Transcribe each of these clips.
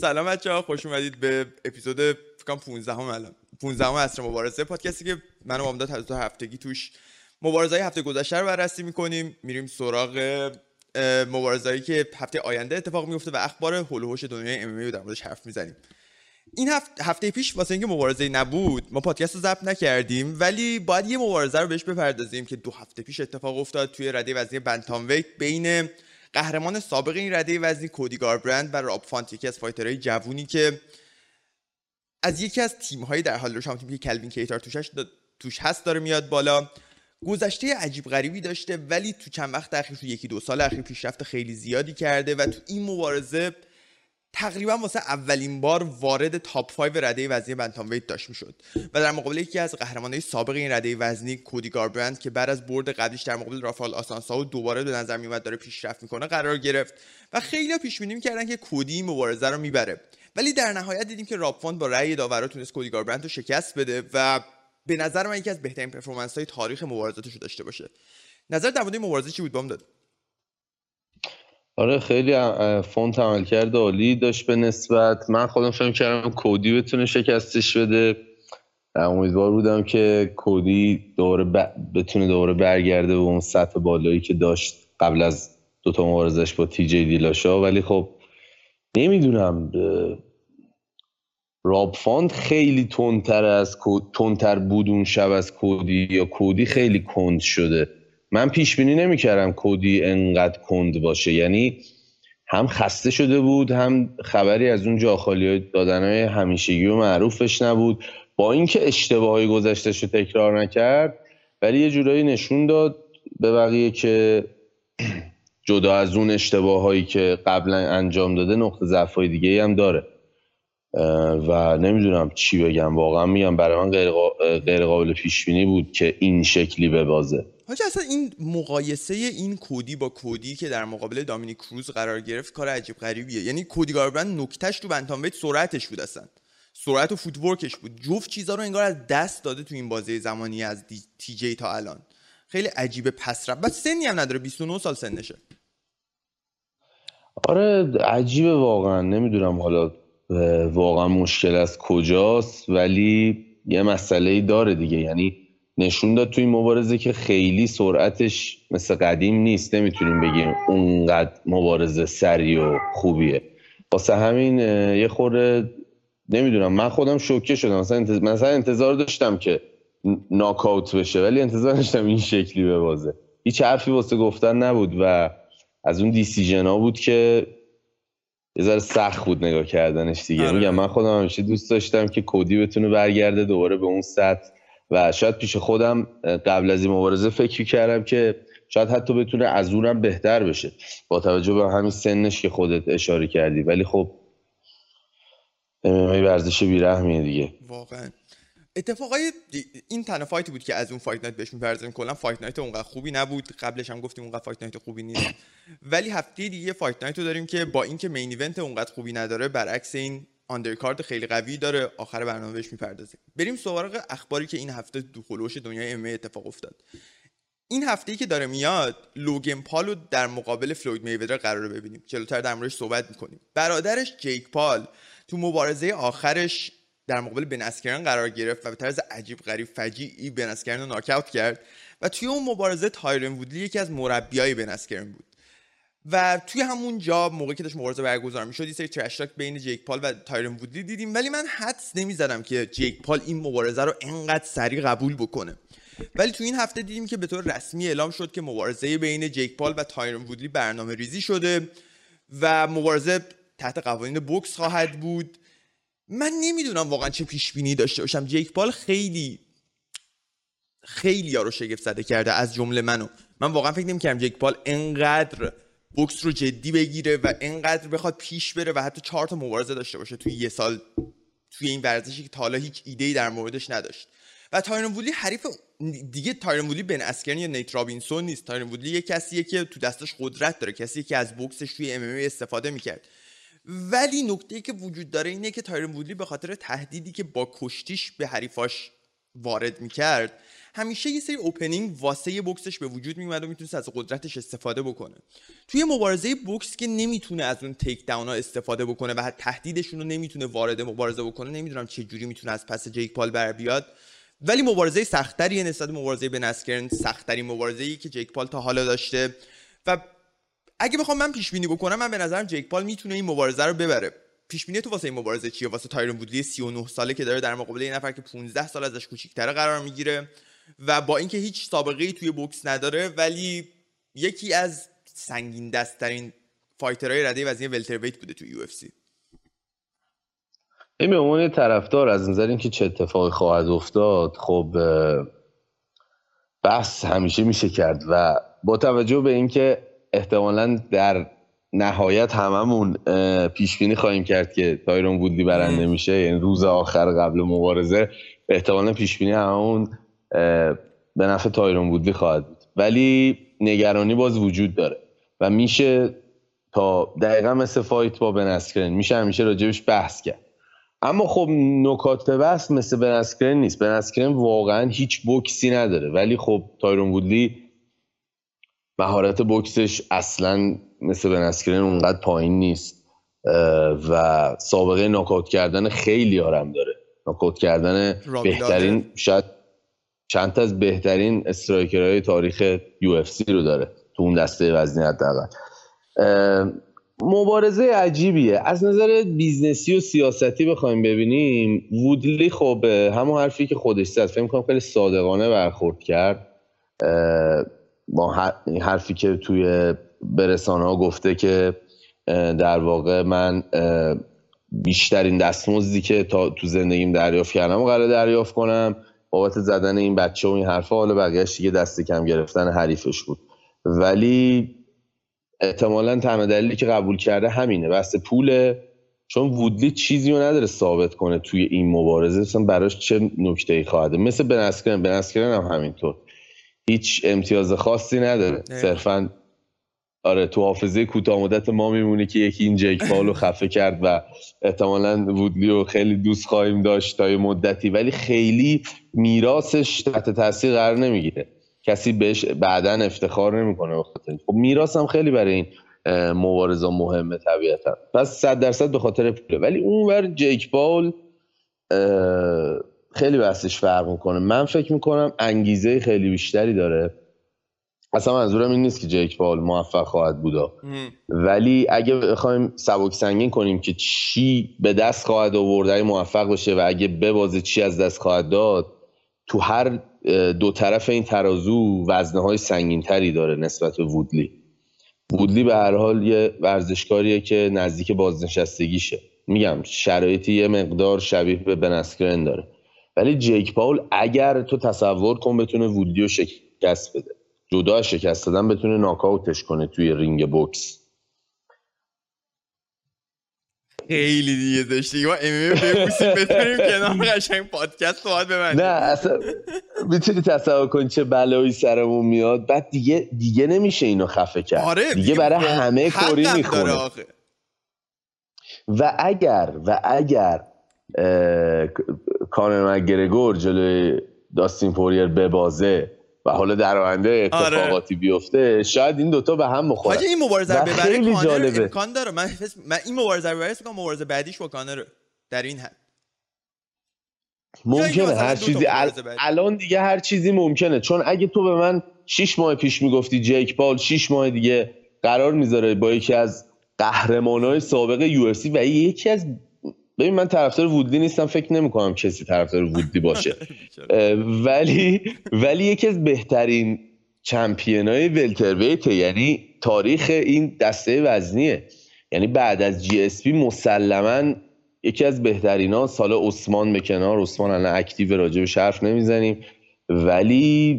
سلام بچه ها خوش اومدید به اپیزود فکرم 15 هم الان. 15 هم اصر مبارزه پادکستی که من و امداد دو هفتگی توش مبارزه های هفته گذشته رو بررسی می‌کنیم. میریم سراغ مبارزهایی که هفته آینده اتفاق میفته و اخبار هول دنیای ام رو در موردش حرف می‌زنیم. این هفته, هفته پیش واسه اینکه مبارزه نبود ما پادکست رو ضبط نکردیم ولی باید یه مبارزه رو بهش بپردازیم که دو هفته پیش اتفاق افتاد توی رده وزنی بنتام بین قهرمان سابق این رده وزنی کودی گاربرند و راب فانت یکی از fighter های جوونی که از یکی از تیم‌های در حال رشد تیمی که کلوین کیتار توش توش هست داره میاد بالا. گذشته عجیب غریبی داشته ولی تو چند وقت اخیر تو یکی دو سال اخیر پیشرفت خیلی زیادی کرده و تو این مبارزه تقریبا واسه اولین بار وارد top 5 رده وزنی bantamweight داشت می‌شد. و در مقابل یکی از قهرمانهای سابق این رده وزنی کودی گاربرند که بعد از برد قبلیش در مقابل رافال آسانساو دوباره به نظر میومد داره پیشرفت می‌کنه قرار گرفت و خیلی پیش بینی می‌کردن که کودی مبارزه رو می‌بره. ولی در نهایت دیدیم که راب فانت با رأی داورا تونست کودی گاربرند رو شکست بده و به نظر من یکی از بهترین performance های تاریخ مبارزاتش رو داشته باشه. نظر در مورد مبارزه چی بود؟ بامداد. آره خیلی فانت عملکرد عالی داشت به نسبت. من خودم فکر کردم کودی بتونه شکستش بده. امیدوار بودم که کودی دوباره بتونه دوباره برگرده به اون سطح بالایی که داشت قبل از دوتا مبارزش با تی جی دیلاشا. ولی خب نمی‌دونم راب فاند خیلی تندتر از تندتر بود اون شب از کودی یا کودی خیلی کند شده. من پیش بینی نمی‌کردم کودی انقدر کند باشه. یعنی هم خسته شده بود هم خبری از اون جاخالی دادن های همیشگی و معروفش نبود. با اینکه اشتباهی گذشتش رو تکرار نکرد ولی یه جورایی نشون داد به بقیه که جدا از اون اشتباهایی که قبلا انجام داده نقطه ضعف دیگه هم داره. و نمی‌دونم چی بگم. واقعا میگم برای من غیر قابل پیش بینی بود که این شکلی به بازه حاجی اصلا این مقایسه این کودی با کودی که در مقابل دامینیک کروز قرار گرفت کار عجیب غریبیه. یعنی کودی گاربرند نکتهش تو بنتام سرعتش بود اصلا. سرعت و فوتورکش بود. جفت چیزا رو انگار از دست داده تو این بازی زمانی از دی... تی جی تا الان. خیلی عجیبه پس رفت بس سنی هم نداره. 29 سال سنشه. آره عجیبه واقعا. نمی‌دونم حالا واقعا مشکل از کجاست ولی یه مسئله داره دیگه. یعنی نشون داد توی مبارزه که خیلی سرعتش مثل قدیم نیست. نمی‌تونیم بگیم اونقدر مبارزه سری و خوبیه. واسه همین یه خورده نمی‌دونم من خودم شوکه شدم. مثلا, مثلا انتظار داشتم که ناکاوت بشه ولی انتظار داشتم این شکلی به بازه هیچ حرفی واسه گفتن نبود و از اون دیسیژن ها بود که یه ذره سخت بود نگاه کردنش دیگه. آره. میگم من خودم همیشه دوست داشتم که کودی بتونه برگرده دوباره به اون سطح. و شاید پیش خودم قبل از این مبارزه فکر کردم که شاید حتی بتونه از اونم بهتر بشه. با توجه به همین سنش که خودت اشاره کردی. ولی خب ورزش بیرحمیه دیگه. واقعا. اتفاقا این تنها fight ی بود که از اون Fight Night بهش می‌پردازیم. کلا Fight Night اونقدر خوبی نبود. قبلش هم گفتیم اونقدر Fight Night خوبی نیست. ولی هفته دیگه Fight Night رو داریم که با اینکه main event اونقدر خوبی نداره برعکس این undercard خیلی قوی داره آخر برنامه بهش می‌پردازیم بریم سراغ اخباری که این هفته حول و حوش دنیای MMA اتفاق افتاد. این هفته که داره میاد لوگان پالو در مقابل فلوید میودر قراره ببینیم. جلوتر در موردش صحبت می‌کنیم. برادرش جیک پال تو مبارزه آخرش در مقابل بن اسکرن قرار گرفت و به طرز عجیب غریب فجیعی بن اسکرن رو ناکاوت کرد. و توی اون مبارزه تایرن وودلی یکی از مربیای بن اسکرن بود. و توی همون جا موقعی که داشت مبارزه برگزار می‌شد یه سری بین جیک پال و تایرن وودلی دیدیم. ولی من حدس نمی‌زدم که جیک پال این مبارزه رو انقدر سریع قبول بکنه. ولی تو این هفته دیدیم که به طور رسمی اعلام شد که مبارزه بین جیک پال و تایرن وودلی برنامه ریزی شده و مبارزه تحت قوانین بوکس خواهد بود. من نمی‌دونم واقعا چه پیش بینی داشته باشم. جیک پال خیلی خیلیا رو شگفت زده کرده از جمله منو. من واقعا فکر نمی‌کردم جیک پال انقدر بوکس رو جدی بگیره و انقدر بخواد پیش بره و حتی چهار تا مبارزه داشته باشه توی یه سال توی این ورزشی که تا حالا هیچ ایده ای در موردش نداشت. و تایرن وودلی حریف دیگه تایرن وودلی بن اسکرن یا نیت رابینسون نیست. تایرن وودلی یه کسیه که تو دستش قدرت داره کسی که از بوکسش توی MMA استفاده می‌کرد. ولی نکته که وجود داره اینه که تایرن وودلی به خاطر تهدیدی که با کشتیش به حریفاش وارد می‌کرد همیشه یه سری opening واسه بوکسش به وجود میومد و می‌تونست از قدرتش استفاده بکنه. توی مبارزه بوکس که نمی‌تونه از اون takedown ها استفاده بکنه و تهدیدشون رو نمی‌تونه وارد مبارزه بکنه نمی‌دونم چه جوری می‌تونه از پس جیک پال بر بیاد. ولی مبارزه سختتری نسبت مبارزه بن اسکرن سختترین مبارزه ای که جیک پال تا حالا داشته. و اگه بخوام من پیش بینی بکنم من به نظرم جیک پال می‌تونه این مبارزه رو ببره. پیش بینی تو واسه این مبارزه چیه؟ واسه تایرون وودلی 39 ساله که داره در مقابل یه نفر که 15 سال ازش کوچیک‌تره قرار می‌گیره. و با اینکه هیچ سابقه ای توی بوکس نداره ولی یکی از سنگین دستترین fighter های رده وزنی welterweight بوده توی UFC. این به عنوان طرفدار از نظر اینکه چه اتفاقی خواهد افتاد خب بحث همیشه میشه کرد و با توجه به اینکه احتمالا در نهایت هممون پیش بینی خواهیم کرد که تایرون وودلی برنده میشه یعنی روز آخر قبل مبارزه احتمالا پیش بینی هممون به نفع تایرون وودلی خواهد بود. ولی نگرانی باز وجود داره. و میشه تا دقیقا مثل فایت با بنسکرین میشه همیشه راجبش بحث کرد. اما خب نکات بحث مثل بن اسکرن نیست. بن اسکرن واقعا هیچ بوکسی نداره. ولی خب تایرون وودلی مهارت بوکسش اصلا مثل بن اسکرن اونقدر پایین نیست. و سابقه ناکاوت کردن خیلیا رم داره. ناکاوت کردن بهترین شاید چند از بهترین striker های تاریخ UFC رو داره تو اون دسته وزنی حداقل. مبارزه عجیبیه. از نظر business ی و سیاستی بخوایم ببینیم وودلی خب همون حرفی که خودش زد. فکر کنم خیلی صادقانه برخورد کرد. با حرفی که توی رسانه ها گفته که در واقع من بیشترین دستمزدی که تا تو زندگیم دریافت کردم و قراره دریافت کنم. بابت زدن این بچه و این حرفا حالا بقیهش دیگه دست کم گرفتن حریفش بود. ولی احتمالا تنها دلیلی که قبول کرده همینه بس پوله. چون وودلی چیزی رو نداره ثابت کنه توی این مبارزه. اصلا براش چه نکته ای خواهده مثل بنسکرن. بنسکرن هم همینطور. هیچ امتیاز خاصی نداره. صرفا آره تو حافظه کوتاه مدت ما میمونه که یکی این جیک پالو خفه کرد و احتمالا وودلی رو خیلی دوست خواهیم داشت تا مدتی. ولی خیلی میراسش تحت تاثیر قرار نمی‌گیره. کسی بهش بعدا افتخار نمی‌کنه خب میراث هم خیلی برای این مبارزه مهمه طبیعتا. پس صد درصد به خاطر پوله. ولی اونور جیک پال خیلی بحثش فرق می‌کنه. من فکر می‌کنم انگیزه خیلی بیشتری داره. اصلا منظورم این نیست که جیک پال موفق خواهد بودا. ولی اگه بخوایم سبک سنگین کنیم که چی به دست خواهد آورد موفق بشه و اگه ببازه چی از دست خواهد داد تو هر دو طرف این ترازو وزنه های سنگین تری داره نسبت به وودلی. وودلی به هر حال یه ورزشکاریه که نزدیک بازنشستگیشه. میگم شرایطی یه مقدار شبیه به بنسکرن داره. ولی جیک پاول اگر تو تصور کن بتونه وودلی رو شکست بده. جدا شکست دادن بتونه ناکاوتش کنه توی رینگ بوکس. خیلی دیگه داشتی. ما ام ببوسیم بتونیم کنار قشنگ پادکست باید ببندیم. نه اصلا می‌تونی تصور کنی چه بلایی سرمون میاد؟ بعد دیگه دیگه نمیشه اینو خفه کرد. آره دیگه برای همه کوری می‌خونه. و اگر و اگر کانر مگرگور جلوی داستین پوریر ببازه و حالا در آینده آره. اتفاقاتی آره. بیفته شاید این دوتا به هم بخورن. حاجی این مبارزه رو ببره خیلی جالبه. امکان داره. من, من این مبارزه رو ببره مبارزه بعدیش با کانر در این حد. ممکنه هر چیزی الان دیگه هر چیزی ممکنه. چون اگه تو به من 6 ماه پیش می‌گفتی جیک پال 6 ماه دیگه قرار می‌ذاره با یکی از قهرمانای سابق یو و یکی از ببین من طرفدار وودلی نیستم فکر نمی کنم کسی طرفدار وودلی باشه. ولی ولی یکی از بهترین چمپیونای ولترویت یعنی تاریخ این دسته وزنیه. یعنی بعد از GSP مسلما یکی از بهترین ها حالا عثمان به کنار. عثمان الان active ـه راجع بهش حرف نمی‌زنیم. ولی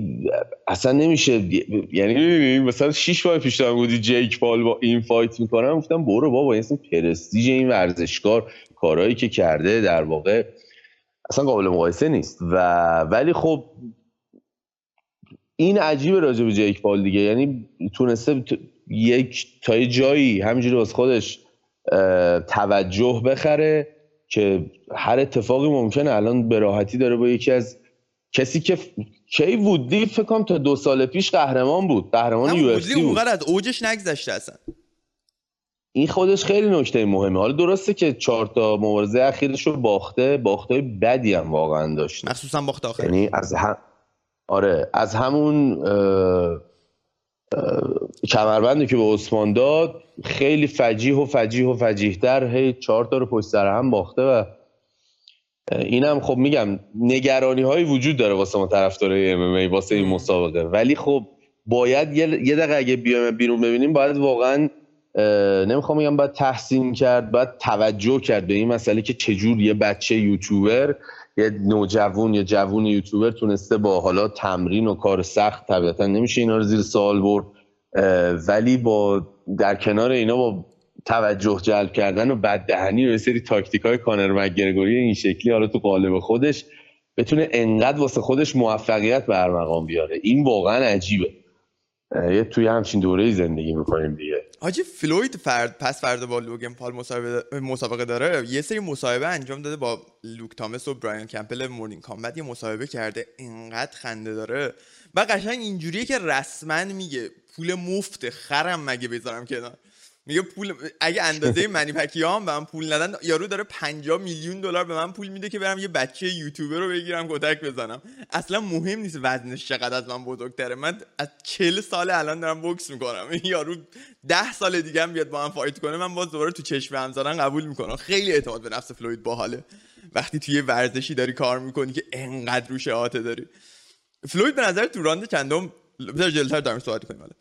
اصلا نمیشه. یعنی مثلا 6 ماه پیش بودی جیک پال با این fight می‌کنم گفتم برو بابا این پرستیژ این ورزشکار. کارهایی که کرده در واقع اصلا قابل مقایسه نیست. و ولی خب این عجیبه راجع به جیک پال دیگه. یعنی تونسته یک تا یه جایی همینجوری واسه خودش توجه بخره که هر اتفاقی ممکنه الان به راحتی داره با یکی از کسی که کی وودی فکر کنم تا دو سال پیش قهرمان بود. قهرمان یو اف سی بود. از اوجش نگذشته اصلا. این خودش خیلی نکته مهمه. حالا درسته که چهار تا مبارزه اخیرش رو باخته باخته بدی هم واقعا داشت مخصوصا باخت آخر. یعنی از هم... آره از همون کمربندی که به عثمان داد خیلی فجیح و فجیح و فجیحتر هی چهار تا رو پشت سر هم باخته و اینم خب میگم نگرانی های وجود داره واسه ما طرفدارای ام ای واسه این مسابقه. ولی خب باید یه دقیقه اگه بیایم بیرون ببینیم باید واقعا نمی‌خوام بگم باید تحسین کرد باید توجه کرد به این مسئله که چجور یه بچه یوتیوبر یه نوجوون یا جوون یوتیوبر تونسته با حالا تمرین و کار سخت طبیعتا نمیشه اینا رو زیر سوال برد. ولی با در کنار اینا با توجه جلب کردن و بددهنی و یه سری تاکتیک های کانر مگرگوری این شکلی حالا تو قالب خودش بتونه انقدر واسه خودش موفقیت به مقام بیاره. این واقعا عجیبه. یه توی همچین دوره زندگی می‌کنیم دیگه. حاجی فلوید فرد پس فردا با لوگن پال مسابقه داره. یه سری مصاحبه انجام داده با لوک تامس و براین کمپل مورنینگ کامبت. یه مصاحبه کرده. اینقدر خنده داره. و قشنگ اینجوریه که رسما میگه. پول مفت خرم مگه بذارم کنار. میگه پول اگه اندازه منی پکی هم به من پول ندن یارو داره 50 میلیون دلار به من پول میده که برم یه بچه یوتیوبر رو بگیرم کتک بزنم. اصلا مهم نیست وزنش چقدر از من بزرگتره. من از 40 سال الان دارم بوکس می‌کنم. یارو 10 سال دیگه هم بیاد با من fight کنه من باز دوباره تو چشم هم زدن قبول می‌کنم. خیلی اعتماد به نفس فلوید باحاله. وقتی توی ورزشی داری کار می‌کنی که انقدر روش داری. فلوید به نظر تو راند چندم جلوتر دارم صحبت کنیم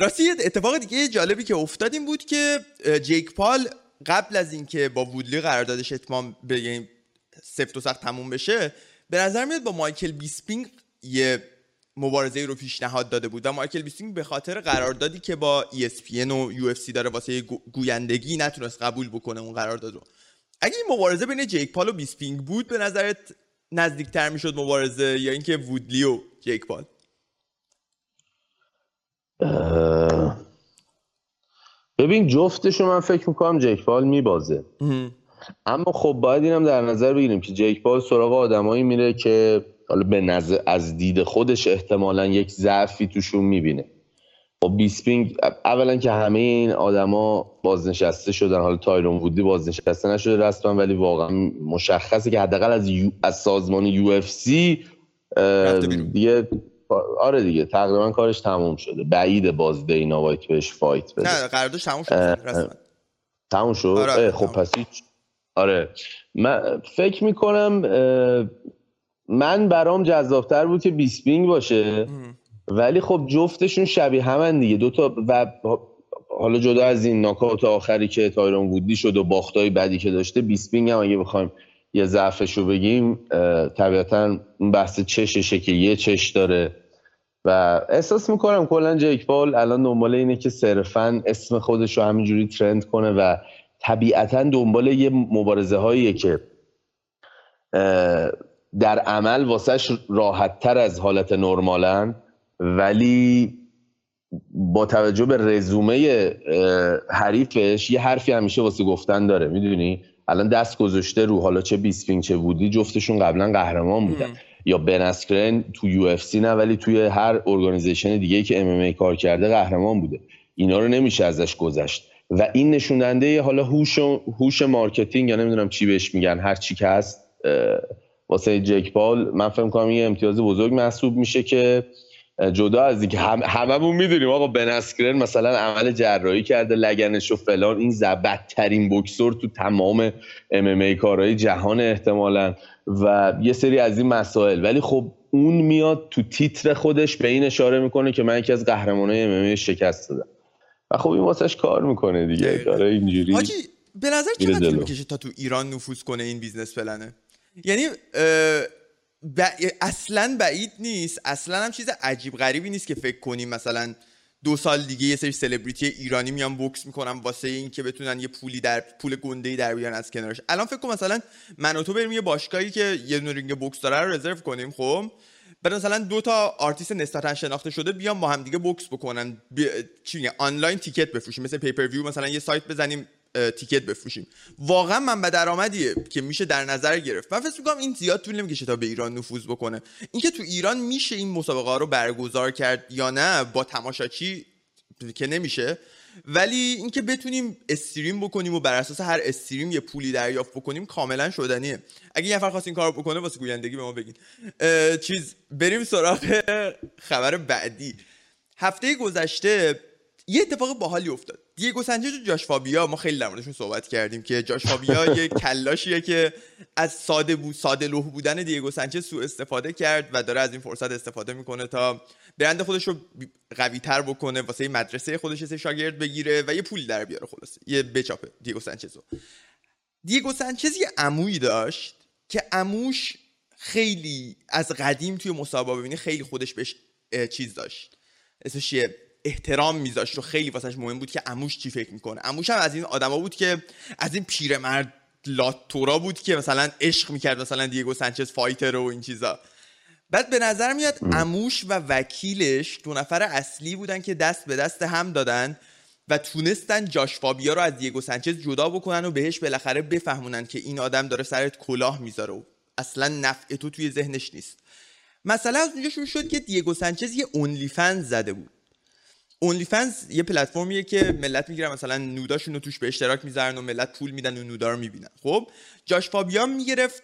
راستی اتفاق دیگه جالبی که افتاد این بود که جیک پال قبل از اینکه با وودلی قراردادش اتمام به یعنی سفت و سخت تموم بشه به نظر میاد با مایکل بیسپینگ یه مبارزه رو پیشنهاد داده بود و مایکل بیسپینگ به خاطر قراردادی که با ESPN و UFC داره واسه گویندگی نتونست قبول بکنه اون قرارداد رو. اگه این مبارزه بین جیک پال و بیسپینگ بود به نظرت نزدیکتر می‌شد مبارزه یا اینکه وودلی و جیک پال؟ ببین جفتشو من فکر می‌کنم جیک پال میبازه. اما خب باید اینم در نظر بگیریم که جیک پال سراغ آدمایی میره که حالا به نظر از دید خودش احتمالا یک ضعفی توشون می‌بینه. خب بیسپینگ اولا که همه این آدما بازنشسته شدن حالا تایرون وودلی بازنشسته نشده رسما ولی واقعا مشخصه که حداقل از از سازمان UFC دیگه آره دیگه تقریبا کارش تموم شده. بعید باز دینا وایت بهش fight بده. نه قراردادش تموم شد. تموم شد؟ آره خب پس هیچ آره. من فکر می‌کنم من برام جذابتر بود که بیسپینگ باشه. ولی خب جفتشون شبیه همن دیگه. دوتا و حالا جدا از این ناکات آخری که تایرون وودی شد و باختای بدی که داشته بیسپینگ هم اگه بخوایم یه ضعفش رو بگیم طبیعتا بحث چششه که یه چش داره. و احساس می‌کنم کلا جیک پال الان دنبال اینه که صرفا اسم خودش رو همینجوری ترند کنه و طبیعتا دنبال یه مبارزه هاییه که در عمل واسهش راحت تر از حالت نرمالن ولی با توجه به رزومه حریفش یه حرفی همیشه واسه گفتن داره می‌دونی؟ الان دست گذاشته رو حالا چه بیسپینگ چه وودلی جفتشون قبلا قهرمان بودن. یا بن اسکرن تو UFC نه ولی توی هر organization دیگه که MMA کار کرده قهرمان بوده. اینا رو نمیشه ازش گذشت. و این نشون دهنده حالا هوش هوش marketing یا نمی‌دونم چی بهش میگن هر چی که هست واسه جیک پال من فکر کنم یه امتیاز بزرگ محسوب میشه که جدا از اینکه هم هممون می‌دونیم آقا بن اسکرن مثلا عمل جراحی کرده لگنش و فلان. بدترین بوکسور تو تمام MMA کارهای جهان احتمالا. و یه سری از این مسائل. ولی خب اون میاد تو تیتر خودش به این اشاره می‌کنه که من یکی از قهرمانای MMA شکست دادم. و خب این واسش کار می‌کنه دیگه. داره اینجوری حاجی به نظر چقدر می‌کشه تا تو ایران نفوذ کنه این business plan ه؟ یعنی اصلا بعید نیست. اصلا هم چیز عجیب غریبی نیست که فکر کنیم مثلا دو سال دیگه یه سری سلبریتی ایرانی میان بوکس می‌کنن واسه این که بتونن یه پولی در پول گنده در بیان از کنارش. الان فکر کن مثلا من و تو بریم یه باشگاهی که یه دونه رینگ بوکس داره رو رزرو کنیم خب؟ بعد مثلا دو تا آرتیست نسبتا شناخته شده بیان با هم دیگه بوکس بکنن. بی... چی آنلاین تیکت بفروشیم. مثل پیپر ویو مثلا یه سایت بزنیم. تیکت بفروشیم. واقعا منبع درآمدیه که میشه در نظر گرفت. من فکر می‌کنم این زیاد طول نمی‌کشه تا به ایران نفوذ بکنه. اینکه تو ایران میشه این مسابقه ها رو برگزار کرد یا نه با تماشاچی که نمیشه. ولی اینکه بتونیم استریم بکنیم و بر اساس هر استریم یه پولی دریافت بکنیم کاملا شدنیه. اگه یه نفر خواست این کارو بکنه واسه گویندگی به ما بگین. چیز بریم سراغ خبر بعدی. هفته گذشته یه اتفاق باحالی افتاد. دیگو سانچز و جاش فابیا ما خیلی در موردشون صحبت کردیم که جاش فابیا یه کلاشیه که از ساده بود ساده لوح بودن دیگو سانچز سو استفاده کرد و داره از این فرصت استفاده می‌کنه تا برند خودش رو قوی تر بکنه واسه مدرسه خودش یه شاگرد بگیره و یه پول در بیاره خلاص یه بچاپه دیگو سانچزو دیگو سانچز یه عمویی داشت که عموش خیلی از قدیم توی مسابقه ببینی خیلی خودش بهش چیز داشت. اسمش احترام میذاشت و خیلی واسش مهم بود که اموش چی فکر می‌کنه. اموش هم از این آدما بود که از این پیرمرد لاتورا بود که مثلا عشق می‌کرد مثلا دیگو سانچز فایتر و این چیزا. بعد به نظر میاد اموش و وکیلش دو نفر اصلی بودن که دست به دست هم دادن و تونستن جاش فابیا رو از دیگو سانچز جدا بکنن و بهش بالاخره بفهمونن که این آدم داره سرت کلاه می‌ذاره و اصلا نفع تو توی ذهنش نیست. مثلا از اونجا شروع شد که دیگو سانچز یه اونلی فن زده بود. اونلی فنز یه پلتفرمیه که ملت می‌گیرن مثلا نوداشون رو توش به اشتراک می‌ذارن و ملت پول میدن و نودا رو می‌بینن. خب؟ جاش فابیان می‌گرفت.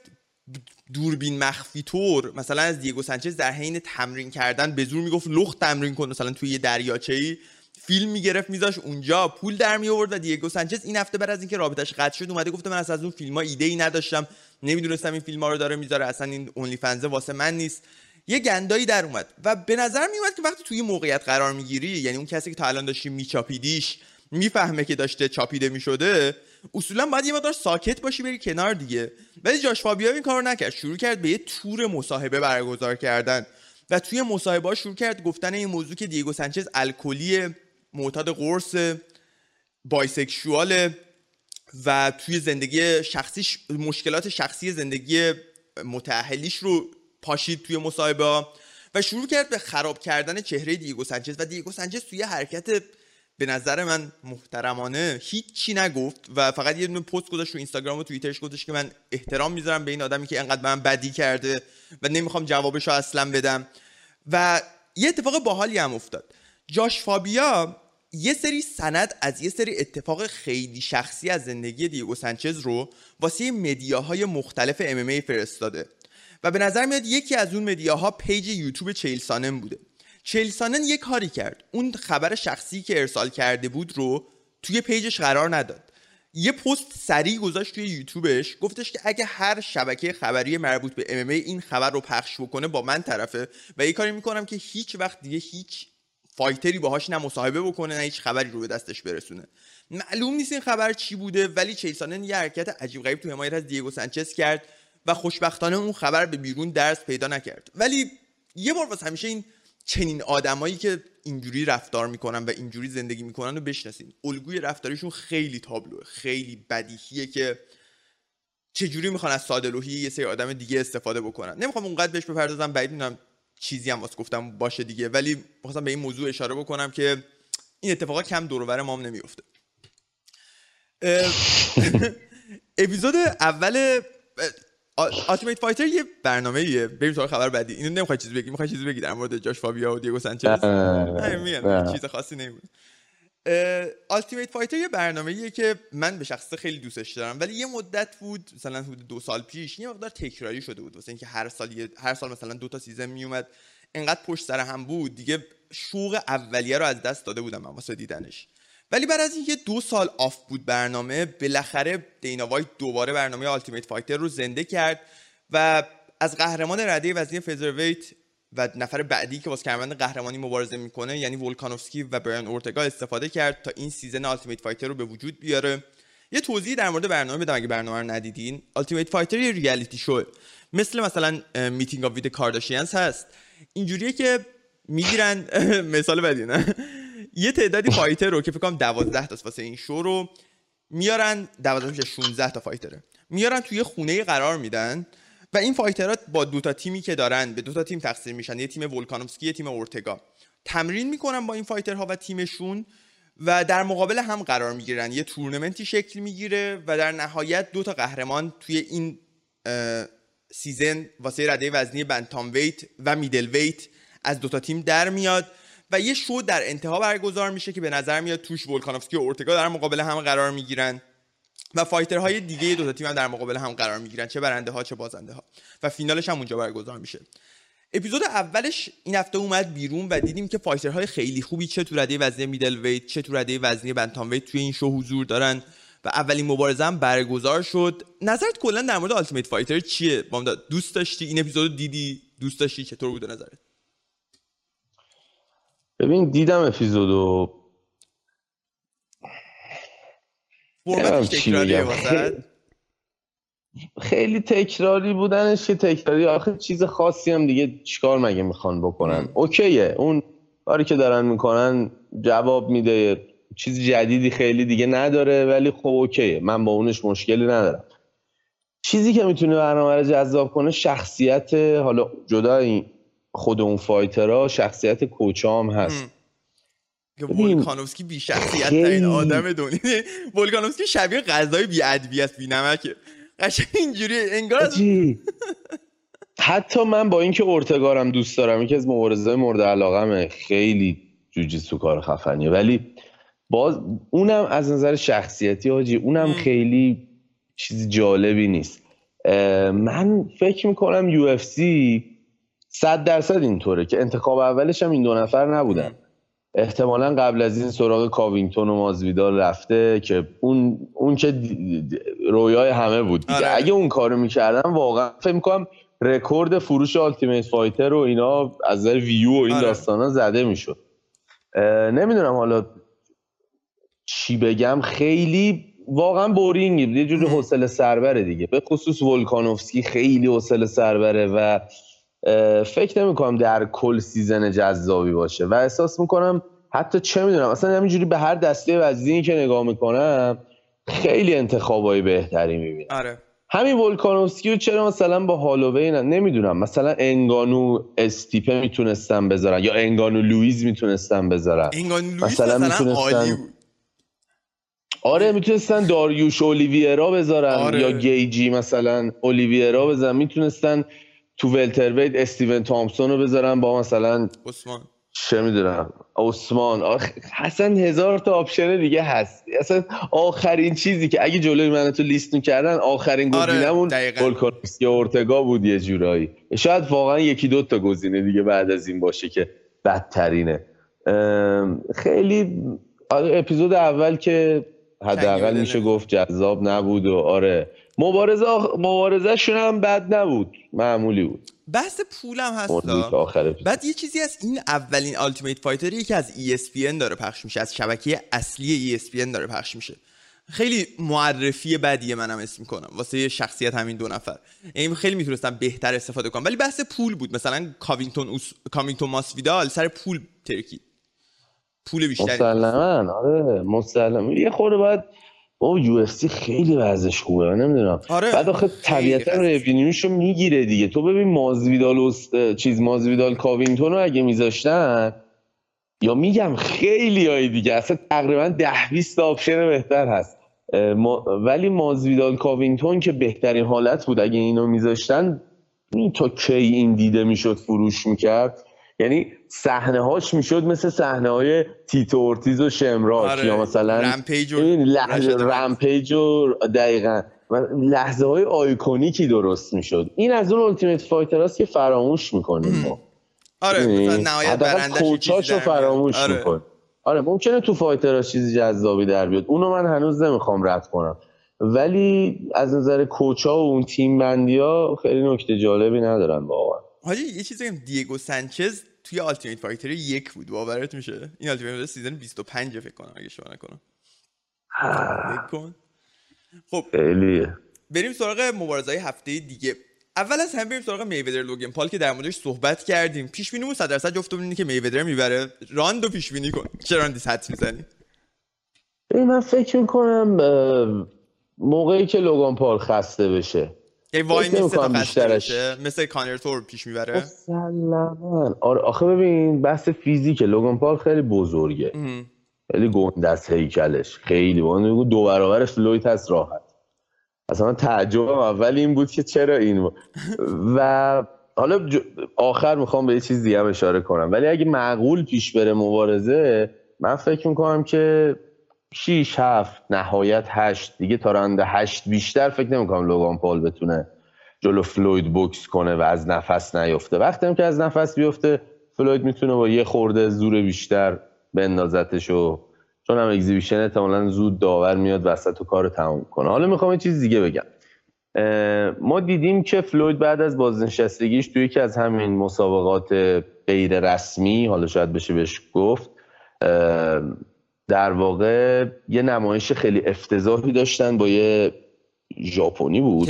دوربین مخفی طور مثلا از دیگو سانچز در حین تمرین کردن به زور می‌گفت لخت تمرین کن مثلا توی یه دریاچه ای فیلم می‌گرفت میذاش اونجا پول در می آورد و دیگو سانچز این هفته بعد از اینکه رابطش قطع شد اومده گفته من از, از اون فیلم ها ایده ای نداشتم. نمی‌دونستم این فیلم ها رو داره می‌ذاره اصلا این اونلی فنزه واسه من نیست. یه گندایی در اومد. و به نظر میومد که وقتی توی موقعیت قرار می‌گیری یعنی اون کسی که تا الان داشتی میچاپیدیش می‌فهمه که داشته چاپیده می‌شده اصولا باید یه مقدار ساکت باشی بری کنار دیگه. ولی جاش فابیا این کارو نکرد. شروع کرد به یه تور مصاحبه برگزار کردن. و توی مصاحبه شروع کرد گفتن این موضوع که دیگو سانچز الکلی معتاد قرص بایسکشوال و توی زندگی شخصیش مشکلات شخصی زندگی متأهلیش رو پاشید توی مصاحبه و شروع کرد به خراب کردن چهره دیگو سانچز و دیگو سانچز توی حرکت به نظر من محترمانه هیچی نگفت و فقط یه دونه پست گذاشت رو اینستاگرام و توییترش گفتش که من احترام می‌ذارم به این آدمی که انقدر من بدی کرده و نمی‌خوام جوابش رو اصلا بدم. و یه اتفاق باحالی هم افتاد. جاش فابیا یه سری سند از یه سری اتفاق خیلی شخصی از زندگی دیگو سانچز رو واسه media های مختلف MMA فرستاده. و به نظر میاد یکی از اون media ها page یوتیوب چیل سانن بوده. چیل سانن یه کاری کرد. اون خبر شخصی که ارسال کرده بود رو توی page ش قرار نداد. یه پست سریع گذاشت توی یوتیوبش گفتش که اگه هر شبکه خبری مربوط به MMA این خبر رو پخش بکنه با من طرفه و یه کاری می‌کنم که هیچ وقت دیگه هیچ فایتری باهاش نه مصاحبه بکنه نه هیچ خبری رو به دستش برسونه. معلوم نیست این خبر چی بوده ولی چیلسانن یه حرکت عجیب غریب تو حمایت از دیگو سانچز کرد. و خوشبختانه اون خبر به بیرون درس پیدا نکرد. ولی یه بار واسه همیشه این چنین آدمایی که اینجوری رفتار می‌کنن و اینجوری زندگی می‌کنن رو بشناسین. الگوی رفتاریشون خیلی تابلوه خیلی بدیهیه که چجوری می‌خوان از ساده یه سری آدم دیگه استفاده بکنن. نمی‌خوام اونقدر بهش بپردازم بعید می‌دونم چیزی هم واسه گفتن باشه دیگه. ولی می‌خواستم به این موضوع اشاره بکنم که این اتفاقا کم دور MMA نمیفته اپیزود اول Ultimate Fighter یه برنامه ایه بریم سراغ خبر بعدی. اینو نمی‌خوای چیزی بگی می‌خوای چیزی بگی در مورد جاش فابیا و دیگو سانچز. نه چیز خاصی نمیمونه Ultimate Fighter یه برنامه ایه که من به شخصه خیلی دوستش دارم ولی یه مدت بود مثلا حدود دو سال پیش یه مقدار تکراری شده بود. واسه اینکه هر سال هر سال مثلا دو تا season میومد انقدر پشت سر هم بود. دیگه شوق اولیه رو از دست داده بودم من واسه دیدنش. ولی بعد از اینکه دو سال off بود برنامه بالاخره دینا وایت دوباره برنامه Ultimate Fighter رو زنده کرد و از قهرمان رده وزنی featherweight و نفر بعدی که واسه کمربند قهرمانی مبارزه می‌کنه یعنی ولکانوفسکی و برایان اورتگا استفاده کرد تا این season Ultimate Fighter رو به وجود بیاره. یه توضیح در مورد برنامه بدم اگه برنامه رو ندیدین. Ultimate Fighter یه reality show مثل مثلا Keeping Up with the Kardashians هست. اینجوریه که می‌گیرن مثال بدی نه یه تعدادی fighter رو که فکر کنم 12 تا واسه این شو رو میارن 12 میشه 16 تا fighter ه. میارن توی خونه قرار میدن و این fighter ا با دو تا تیمی که دارن به دو تا تیم تقسیم میشن. یه تیم ولکانوفسکی یه تیم اورتگا. تمرین می‌کنن با این fighter ها و تیمشون و در مقابل هم قرار می‌گیرن. یه تورنمنتی شکل می‌گیره و در نهایت دو تا قهرمان توی این season واسه رده وزنی bantamweight و middleweight از دوتا تیم در میاد. و یه شو در انتها برگزار میشه که به نظر میاد توش ولکانوفسکی و اورتگا در مقابل هم قرار می‌گیرن و fighter های دیگه دو تا تیم هم در مقابل هم قرار می‌گیرن چه برنده ها چه بازنده ها و فینالش هم اونجا برگزار میشه. اپیزود اولش این هفته اومد بیرون و دیدیم که fighter های خیلی خوبی چه تو رده وزنی middleweight چه تو رده وزنی bantamweight توی این شو حضور دارن و اولین مبارزه هم برگزار شد. نظرت کلا در مورد التیمیت فایتر چیه؟ دوست داشتی؟ این اپیزود دیدی؟ دوست داشتی؟ چطور بوده نظرت؟ ببین دیدم اپیزودو. خیلی تکراری بودنش که تکراری. آخه چیز خاصی هم دیگه چیکار مگه می‌خوان بکنن؟ اوکیه. اون کاری که دارن می‌کنن جواب میده. چیز جدیدی خیلی دیگه نداره ولی خب اوکیه. من با اونش مشکلی ندارم. چیزی که می‌تونه برنامه رو جذاب کنه شخصیت حالا جدا این خود اون فایترها شخصیت کوچام هست. ولکانوفسکی بی شخصیت ترین آدم دنیا. ولکانوفسکی شبیه غذای بی ادبی است بی نمکه. قشنگ اینجوری انگار حتی من با اینکه اورتگارم دوست دارم یکی از مبارزهای مورد علاقمه. خیلی جوجیتسو کار خفنیه. ولی باز اونم از نظر شخصیتی حاجی اونم خیلی چیز جالبی نیست. من فکر می‌کنم یو اف سی صد درصد اینطوره که انتخاب اولش هم این دو نفر نبودن. احتمالا قبل از این سراغ کاوینگتون و مازویدال رفته که اون اون که رویای همه بود دیگه. آره. اگه اون کارو می‌کردن واقعا فکر می‌کنم رکورد فروش Ultimate Fighter و اینا از نظر ویو و این آره. داستانا زده می‌شد. نمی‌دونم حالا چی بگم. خیلی واقعا boring یه جوری حوصله سربره دیگه. به خصوص ولکانوفسکی خیلی حوصله سربره و فکر نمی کنم در کل season جذابی باشه و احساس می‌کنم حتی چه می‌دونم اصلا همینجوری به هر دسته وزنی که نگاه می‌کنم خیلی انتخابای بهتری می‌بینم آره. همین ولکانوفسکی رو چرا مثلا با هالووی نمی‌دونم مثلا انگانو استیپه می‌تونستن بذارن یا انگانو لویز می‌تونستن بذارن انگانو لویز مثلا, می‌تونستن آره می‌تونستن داریوش اولیویرا بذارن آره. یا گیجی مثلا اولیویرا بذارن می‌تونستن تو welterweight استیون تامسون رو بذارن با مثلا عثمان. چه می‌دونم عثمان. اصن هزار تا option دیگه هست. اصلا آخرین چیزی که اگه جلوی من تو لیست می‌کردن آخرین آره، گزینمون یا اورتگا بود یه جورایی. شاید واقعا یکی دو تا گزینه دیگه بعد از این باشه که بدترینه. خیلی آره، اپیزود اول که حداقل میشه گفت جذاب نبود و آره. مبارزه مبارزه شون هم بد نبود. معمولی بود. بحث پولم هست بعد یه چیزی از این اولین التیمیت فایتر یکی از ESPN داره پخش میشه از شبکه اصلی ESPN داره پخش میشه. خیلی معرفی بدیه منم اسم کنم واسه شخصیت همین دو نفر. این خیلی می‌تونستم بهتر استفاده کنم. ولی بحث پول بود. مثلا کاوینگتون اوس... کاوینگتون ماسویدال سر پول ترکید. پول بیشتری. مسلما. آره مسلما. یه خورده باید او UFC خیلی وضعش خوبه نمی‌دونم. آره. بعد آخه طبیعتا revenue شو می‌گیره دیگه. تو ببین مازویدال و چیز مازویدال کاوینتون رو اگه میذاشتن یا میگم خیلی های دیگه اصلا تقریبا ده 20 option بهتر هست. ولی مازویدال کاوینتون که بهترین حالت بود اگه اینو میذاشتن تا کی این دیده می‌شد فروش می‌کرد؟ یعنی صحنه هاش می‌شد مثل صحنه های تیتو اورتیز و شمراک آره. یا مثلا رمپیج و لحظه رمپیج و دقیقا. لحظه های iconic ی درست می‌شد. این از اون Ultimate Fighter که فراموش می‌کنیم ما. آره مثلا نهایت برنده‌ش رو فراموش آره. میکن آره ممکنه تو Fighter چیزی جذابی در بیاد. اونو من هنوز نمی‌خوام رد کنم. ولی از نظر coach ا و اون تیم بندی ها خیلی نکته جالبی ندارن واقعا. حاجی یه چیزی بگم. دیگو سانچز توی Ultimate Fighter یک بود. باورت میشه؟ این Ultimate season 25 فکر کنم اگه اشتباه نکنم. کن. خب خیلیه بریم سراغ مبارزه هفته دیگه. اول از همه بریم سراغ میودر لوگن پال که در موردش صحبت کردیم. پیش بینیمون 100 درصد جفتمون که میودر می‌بره. راندو پیش بینی کن. چه راندی حدس می‌زنی؟ من فکر می‌کنم موقعی که لوگان پال خسته بشه. یعنی وای میسته بیشترش. مثل کانر تور پیش می‌بره. مسلما. آره آخه ببین بحث فیزیک لوگان پال خیلی بزرگه. خیلی گنده است هیکلش. خیلی. با دو برابر فلوید هست راحت. اصلا تعجبم. اول این بود که چرا این و حالا آخر می‌خوام به یه چیز دیگه اشاره کنم. ولی اگه معقول پیش بره مبارزه من فکر می‌کنم که 6 7 نهایت 8 دیگه تا رنده 8 بیشتر فکر نمی‌کنم لوگان پال بتونه جلو فلوید بوکس کنه و از نفس نیفته. وقتی هم که از نفس بیفته فلوید می‌تونه با یه خورده زور بیشتر بندازتش و چون هم اگزیبیشن احتمالا زود داور میاد وسط و کار تموم کنه. حالا می‌خوام یه چیز دیگه بگم. ما دیدیم که فلوید بعد از بازنشستگیش توی یکی از همین مسابقات غیر رسمی حالا شاید بشه بهش گفت در واقع یه نمایش خیلی افتضاحی داشتن با یه ژاپنی بود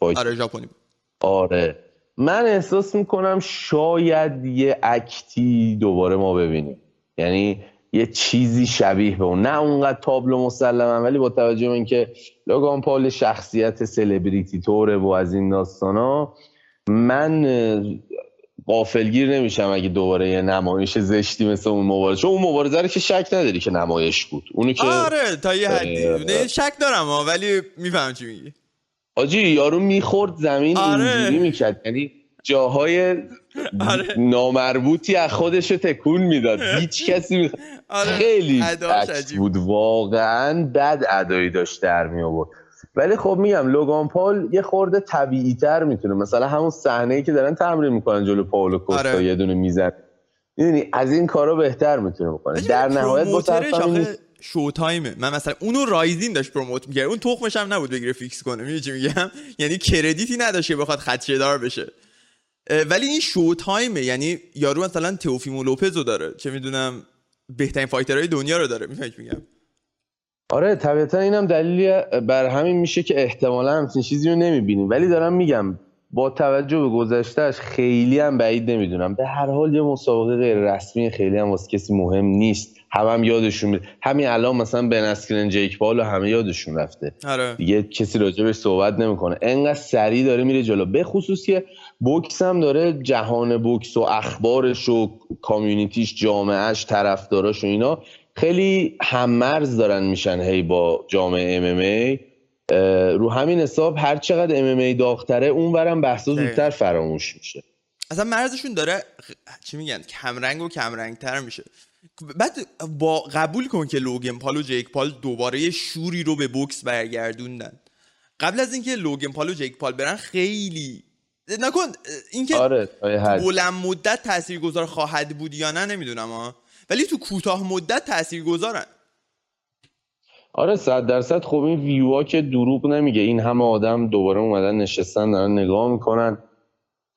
آره ژاپنی بود. آره. من احساس می‌کنم شاید یه اکتی دوباره ما ببینیم. یعنی یه چیزی شبیه به اون. نه اونقدر تابلو مسلما ولی با توجه به اینکه لوگان پال شخصیت سلبریتی توره و از این داستانا من قافلگیر نمیشم اگه دوباره یه نمایش زشتی مثل اون مبارزه. چون اون مبارزه رو که شک نداری که نمایش بود. اونو که آره تا یه حدی. شک دارم ولی میفهم چی میگی. آجی یارو می‌خورد زمین آره. اینجوری می‌کرد. یعنی جاهای آره. نامربوطی از خودش رو تکون می‌داد. هیچ کسی می... آره. خیلی بود. واقعا بد ادایی داشت در می آورد. ولی خب میگم لوگان پال یه خورده طبیعی تر می‌تونه. مثلا همون صحنه ای که دارن تمرین می‌کنن جلو پاولو کوستا آره. یه دونه میزن می‌دونی از این کارا بهتر می‌تونه بکنه. در نهایت با Showtime ه. من مثلا اونو Rizin داشت promote می‌کرد. اون تخمش هم نبود بگیره fix کنه. می‌دونی چی میگم؟ یعنی credit ی نداشت که بخواد خدشه دار بشه. ولی این Showtime ه. یعنی یارو مثلا تئوفیمو لوپزو داره چه می‌دونم بهترین fighter های دنیا رو داره می‌فهمی میگم؟ آره طبیعتا اینم دلیلی بر همین میشه که احتمالا همچین چیزی رو نمی‌بینیم. ولی دارم میگم با توجه به گذشتهش خیلی هم بعید نمی‌دونم. به هر حال یه مسابقه غیر رسمی خیلی هم واسه کسی مهم نیست. هم هم یادشون میره. همین الان مثلا بن اسکرن جیک پال همه یادشون رفته. آره. دیگه کسی راجبش صحبت نمی‌کنه. انقدر سریع داره میره جلو. به خصوص که بوکس هم داره جهان بوکس و اخبارش و کامیونیتیش جامعهش طرفداراش و اینا خیلی هممرز دارن میشن هی با جامعه ام ام رو همین حساب هر چقدر ام ام داغتره اونورم بحثا زودتر فراموش میشه. اصلا مرزشون داره چی میگن کمرنگ و کمرنگ تر میشه. بعد با قبول کن که لوگن پال و جیک پال دوباره شوری رو به بوکس برگردوندن. قبل از اینکه لوگن پال و جیک پال برن خیلی نکن اینکه آره بلند مدت تاثیرگذار خواهد بود یا نه نمی‌دونم ها ولی تو کوتاه مدت تاثیرگذارن. آره صد درصد. خب این ویوا که دروغ نمیگه. این همه آدم دوباره اومدن نشستن دارن نگاه می‌کنن.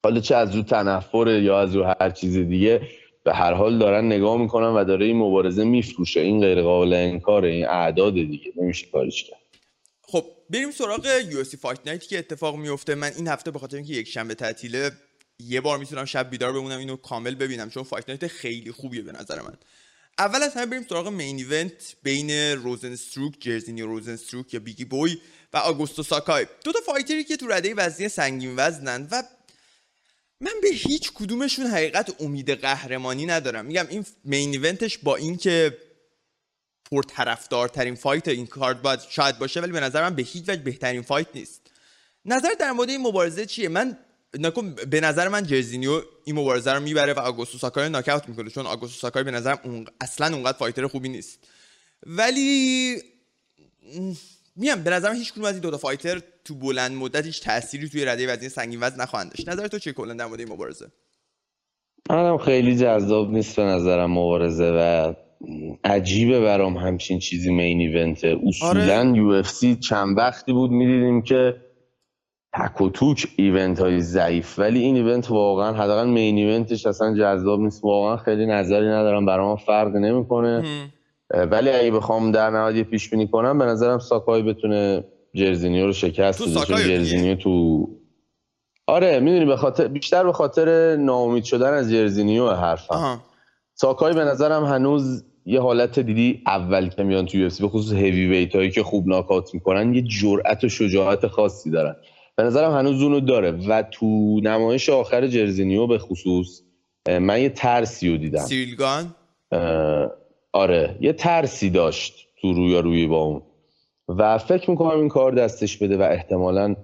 حالا چه از رو تنفره یا از رو هر چیز دیگه به هر حال دارن نگاه می‌کنن و داره این مبارزه میفروشه. این غیر قابل انکاره این اعداد دیگه. نمیشه کارش کرد. بریم سراغ یه fight night ی که اتفاق میفته. من این هفته به خاطر اینکه یک شنبه تعطیله یه بار می‌تونم شب بیدار بمونم اینو کامل ببینم چون fight night خیلی خوبیه به نظر من. اول از همه بریم سراغ main event بین روزن استروک جرزینیو روزن استروک یا بیگی بوی و آگوستو ساکای. دو تا fighter ی که تو رده وزنی سنگین وزنن و من به هیچ کدومشون حقیقت امید قهرمانی ندارم. میگم این main event ش با اینکه پرطرفدارترین fight این کارت باید شاید باشه ولی به نظر من به هیچ وجه بهترین fight نیست. نظر در مورد این مبارزه چیه؟ من نکن به نظر من جرزینیو این مبارزه رو می‌بره و آگوستو ساکای ناکاوت می‌کنه چون آگوستو ساکای به نظرم اون... اصلا اونقدر fighter خوبی نیست. ولی میگم به نظرم هیچ کدوم از این دو تا fighter تو بلند مدت هیچ تأثیری توی رده وزنی سنگین وزن نخواهند داشت. نظر تو چیه کلا در مورد این مبارزه؟ منم خیلی جذاب نیست به نظرم مبارزه و عجیبه برام همچین چیزی main event اصولا آره. UFC چند وقتی بود می‌دیدیم که تک و توک event های ضعیف. ولی این event واقعا حداقل main event ش اصلا جذاب نیست. واقعا خیلی نظری ندارم. برام فرق نمی‌کنه. ولی اگه بخوام در نهایت پیش بینی کنم به نظرم ساکای بتونه جرزینیو رو شکست بده. چون جرزینیو تو آره می‌دونی به خاطر بیشتر به خاطر ناامید شدن از جرزینیو حرفم. ساکای به نظرم هنوز یه حالت دیدی اول که میان تو یو به خصوص هیوی ویت هایی که خوب ناکات می‌کنن یه جرأت و شجاعت خاصی دارن. به نظرم هنوز اونو داره و تو نمایش آخر جرزینیو به خصوص من یه ترسی رو دیدم. سیلگان آره یه ترسی داشت تو روی روی با اون. و فکر می‌کنم این کار دستش بده و احتمالا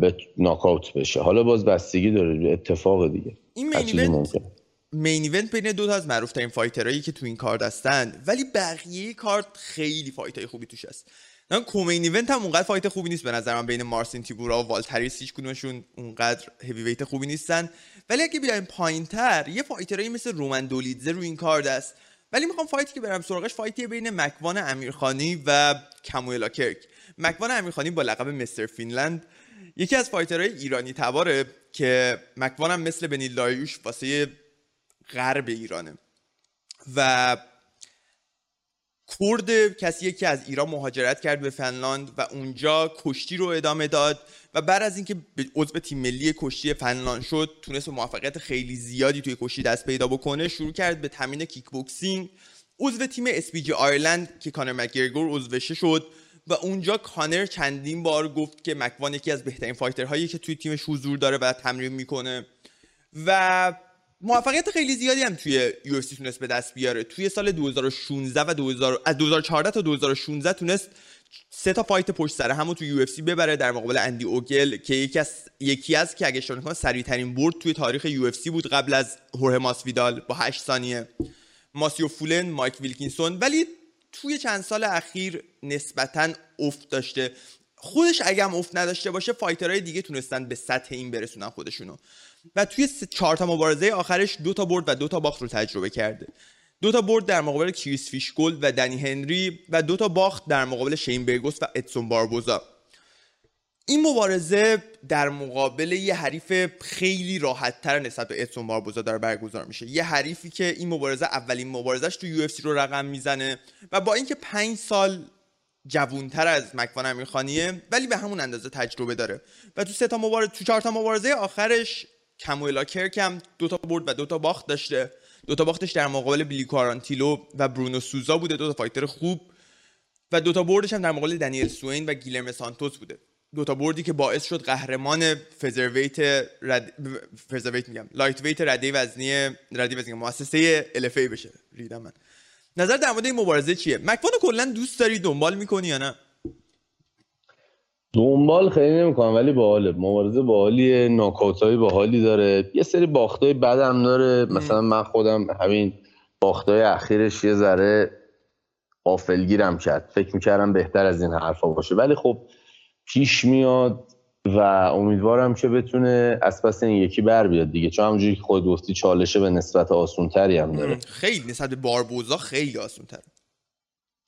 به ناکاوت بشه. حالا باز بستگی داره اتفاق دیگه. این main event بین دو تا از معروف ترین fighter هایی که تو این کارد هستن ولی بقیه کارت خیلی fight های خوبی توش هست. نه co-main event هم اونقدر fight خوبی نیست به نظر من بین مارسین تیبورا و والت هریس هیچ کدومشون اونقدر هیوی خوبی نیستن. ولی اگه بیایم پایینتر یه fighter ایی مثل رومن دولیدزه روی این کارد است ولی می‌خوام fight ی که برم سراغش fight ی بین مکوان امیرخانی و کاموئلا کرک. مکوان امیرخانی با لقب Mr. Finland یکی از fighter های ایرانی تباره که مکوان هم مثل بنیل داریوش واسه غرب ایرانه. و کرد کسی که از ایران مهاجرت کرد به فنلاند و اونجا کشتی رو ادامه داد و بعد از اینکه عضو تیم ملی کشتی فنلاند شد تونست به موفقیت خیلی زیادی توی کشتی دست پیدا بکنه شروع کرد به تمرین کیک بوکسینگ عضو تیم SBG Ireland که کانر مکگرگور عضوشه شد و اونجا کانر چندین بار گفت که مکوان یکی از بهترین fighter هایی که توی تیمش حضور داره و تمرین می‌کنه. و موفقیت خیلی زیادی هم توی UFC تونست به دست بیاره. توی سال 2016 و 2000 از 2014 تا 2016 تونست سه تا fight پشت سر همو توی UFC ببره. در مقابل اندی اوگل که یکی از یکی از که اگه سریع ترین برد توی تاریخ UFC بود قبل از هورهه ماسویدال با 8 ثانیه. ماسیو فولن مایک ویلکینسون. ولی توی چند سال اخیر نسبتا افت داشته. خودش اگه هم افت نداشته باشه fighter های دیگه تونستن به سطح این برسونن خودشونو. و توی چهار تا مبارزه آخرش دو تا برد و دو تا باخت رو تجربه کرده. دو تا برد در مقابل کریس فیشگولد و دنی هنری و دو تا باخت در مقابل شین برگوس و ادسون باربوزا. این مبارزه در مقابل یه حریف خیلی راحت تر نسبت به ادسون باربوزا داره برگزار میشه. یه حریفی که این مبارزه اولین مبارزش تو UFC رو رقم می‌زنه و با اینکه پنج سال جوونتر از مکوان امیرخانیه ولی به همون اندازه تجربه داره. و تو سه تا مبارزه تو چهار تا مبارزه آخرش کمویلا کرک هم دو تا برد و دو تا باخت داشته. دو تا باختش در مقابل بیلی کارانتیلو و برونو سوزا بوده. دو تا fighter خوب. و دو تا بردش هم در مقابل دنیل سوین و گیلرم سانتوس بوده. دو تا بردی که باعث شد قهرمان featherweight رد... featherweight میگم lightweight رده وزنی رده وزنی مؤسسه LFA بشه. ریدم من. نظر در مورد این مبارزه چیه؟ مکوانو کلا دوست داری دنبال می‌کنی یا نه؟ دنبال خیلی نمی‌کنم ولی باحاله. مبارزه باحالیه ناکاوت های باحالی داره. یه سری باختای بدم داره. مثلا من خودم همین باختای اخیرش یه ذره قافلگیرم کرد. فکر می‌کردم بهتر از این حرفا باشه. ولی خب پیش میاد و امیدوارم که بتونه از پس این یکی بر بیاد دیگه. چون همونجوری که خود گفتی چالشه به نسبت آسونتری هم داره. خیلی نسبت باربوزا خیلی آسونتر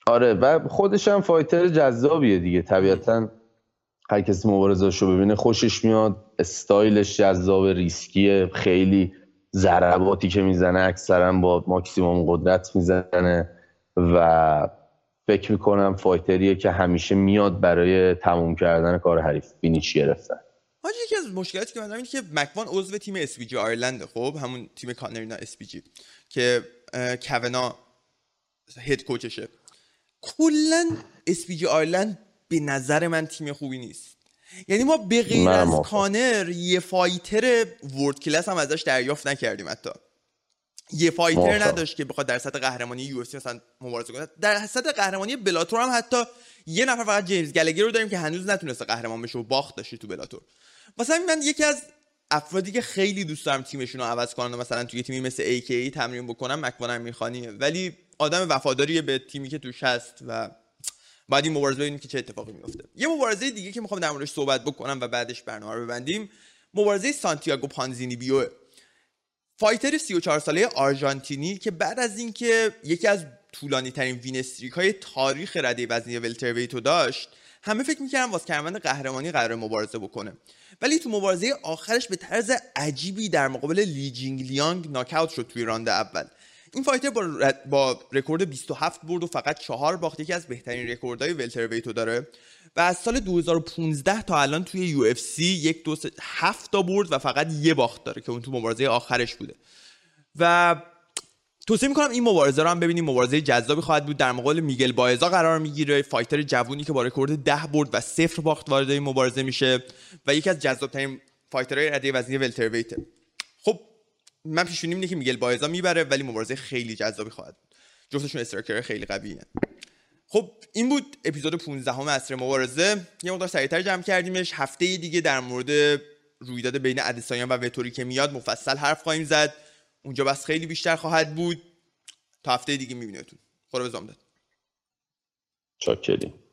آره و خودش هم fighter جذابیه دیگه. طبیعتا هر کسی مبارزش رو ببینه خوشش میاد. استایلش جذاب ریسکیه. خیلی ضرباتی که می‌زنه اکثرا با ماکسیموم قدرت می‌زنه و فکر می‌کنم fighter یه که همیشه میاد برای تموم کردن کار حریف. finish گرفتن؟ حاجی یکی از مشکلاتی که من اینه که مکوان عضو تیم SBG Ireland خب؟ همون تیم کانرینا SBG که کاوانا head coach شه کلا SBG Ireland به نظر من تیم خوبی نیست. یعنی ما به غیر از کانر یه fighter world class هم ازش دریافت نکردیم حتی. یه fighter نداشت که بخواد در سطح قهرمانی UFC مثلا مبارزه کنه. در سطح قهرمانی Bellator هم حتی یه نفر فقط جیمز گلگر رو داریم که هنوز نتونسته قهرمان بشه و باخت داشته تو Bellator. مثلا من یکی از افرادی که خیلی دوست دارم تیمشون رو عوض کنن مثلا توی تیمی مثل ای تمرین بکنم مکوان امیرخانیه ولی آدم وفاداری به تیمی که توش هست و بعد این مبارزه ببینیم که چه اتفاقی میفته یه مبارزه دیگه که می‌خوام در موردش صحبت بکنم و بعدش برنامه رو ببندیم. مبارزه سانتیاگو پانزینیبیو fighter 34 ساله آرژانتینی که بعد از اینکه یکی از طولانی ترین win streak های تاریخ رده وزنی welterweight و داشت همه فکر می‌کردن واس کمربند قهرمانی قراره مبارزه بکنه. ولی تو مبارزه آخرش به طرز عجیبی در مقابل لی جینگ لیانگ ناک‌اوت شد توی راند اول. این fighter با, با رکورد 27 برد و فقط چهار باخت. یکی از بهترین رکوردهای welterweight و داره. و از سال 2015 تا الان توی UFC یک دو هفت تا برد و فقط یه باخت داره که اون تو مبارزه آخرش بوده. و توصیه می‌کنم این مبارزه رو هم ببینیم. مبارزه جذابی خواهد بود. در مقابل میگل بایزا قرار می‌گیره. fighter جوونی که با رکورد ده برد و صفر باخت وارد این مبارزه میشه. و یکی از جذابترین فایترهای رده وزنی ولترویت خب من پیش اینه که میگل بایزا می‌بره ولی مبارزه خیلی جذابی خواهد بود. جفتشون استراکچر خیلی قویه. خب این بود اپیزود 15 همه اصر مبارزه. یه مقدار سریعتر جمع کردیمش. هفته دیگه در مورد رویداد بین ادسایان و وتوری که میاد مفصل حرف خواهیم زد. اونجا بس خیلی بیشتر خواهد بود. تا هفته دیگه میبینیتون خدا به چاکریم.